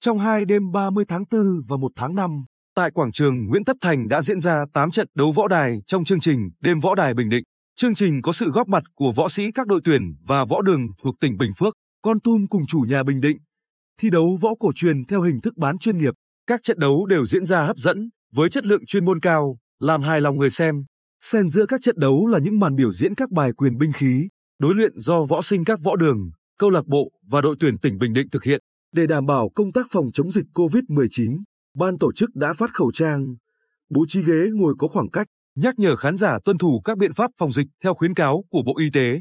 Trong hai đêm 30 tháng 4 và 1 tháng 5, tại quảng trường Nguyễn Tất Thành đã diễn ra 8 trận đấu võ đài trong chương trình Đêm Võ Đài Bình Định. Chương trình có sự góp mặt của võ sĩ các đội tuyển và võ đường thuộc tỉnh Bình Phước, Con Tum cùng chủ nhà Bình Định. Thi đấu võ cổ truyền theo hình thức bán chuyên nghiệp, các trận đấu đều diễn ra hấp dẫn, với chất lượng chuyên môn cao, làm hài lòng người xem. Xen giữa các trận đấu là những màn biểu diễn các bài quyền binh khí, đối luyện do võ sinh các võ đường, câu lạc bộ và đội tuyển tỉnh Bình Định thực hiện. Để đảm bảo công tác phòng chống dịch COVID-19, ban tổ chức đã phát khẩu trang, bố trí ghế ngồi có khoảng cách, nhắc nhở khán giả tuân thủ các biện pháp phòng dịch theo khuyến cáo của Bộ Y tế.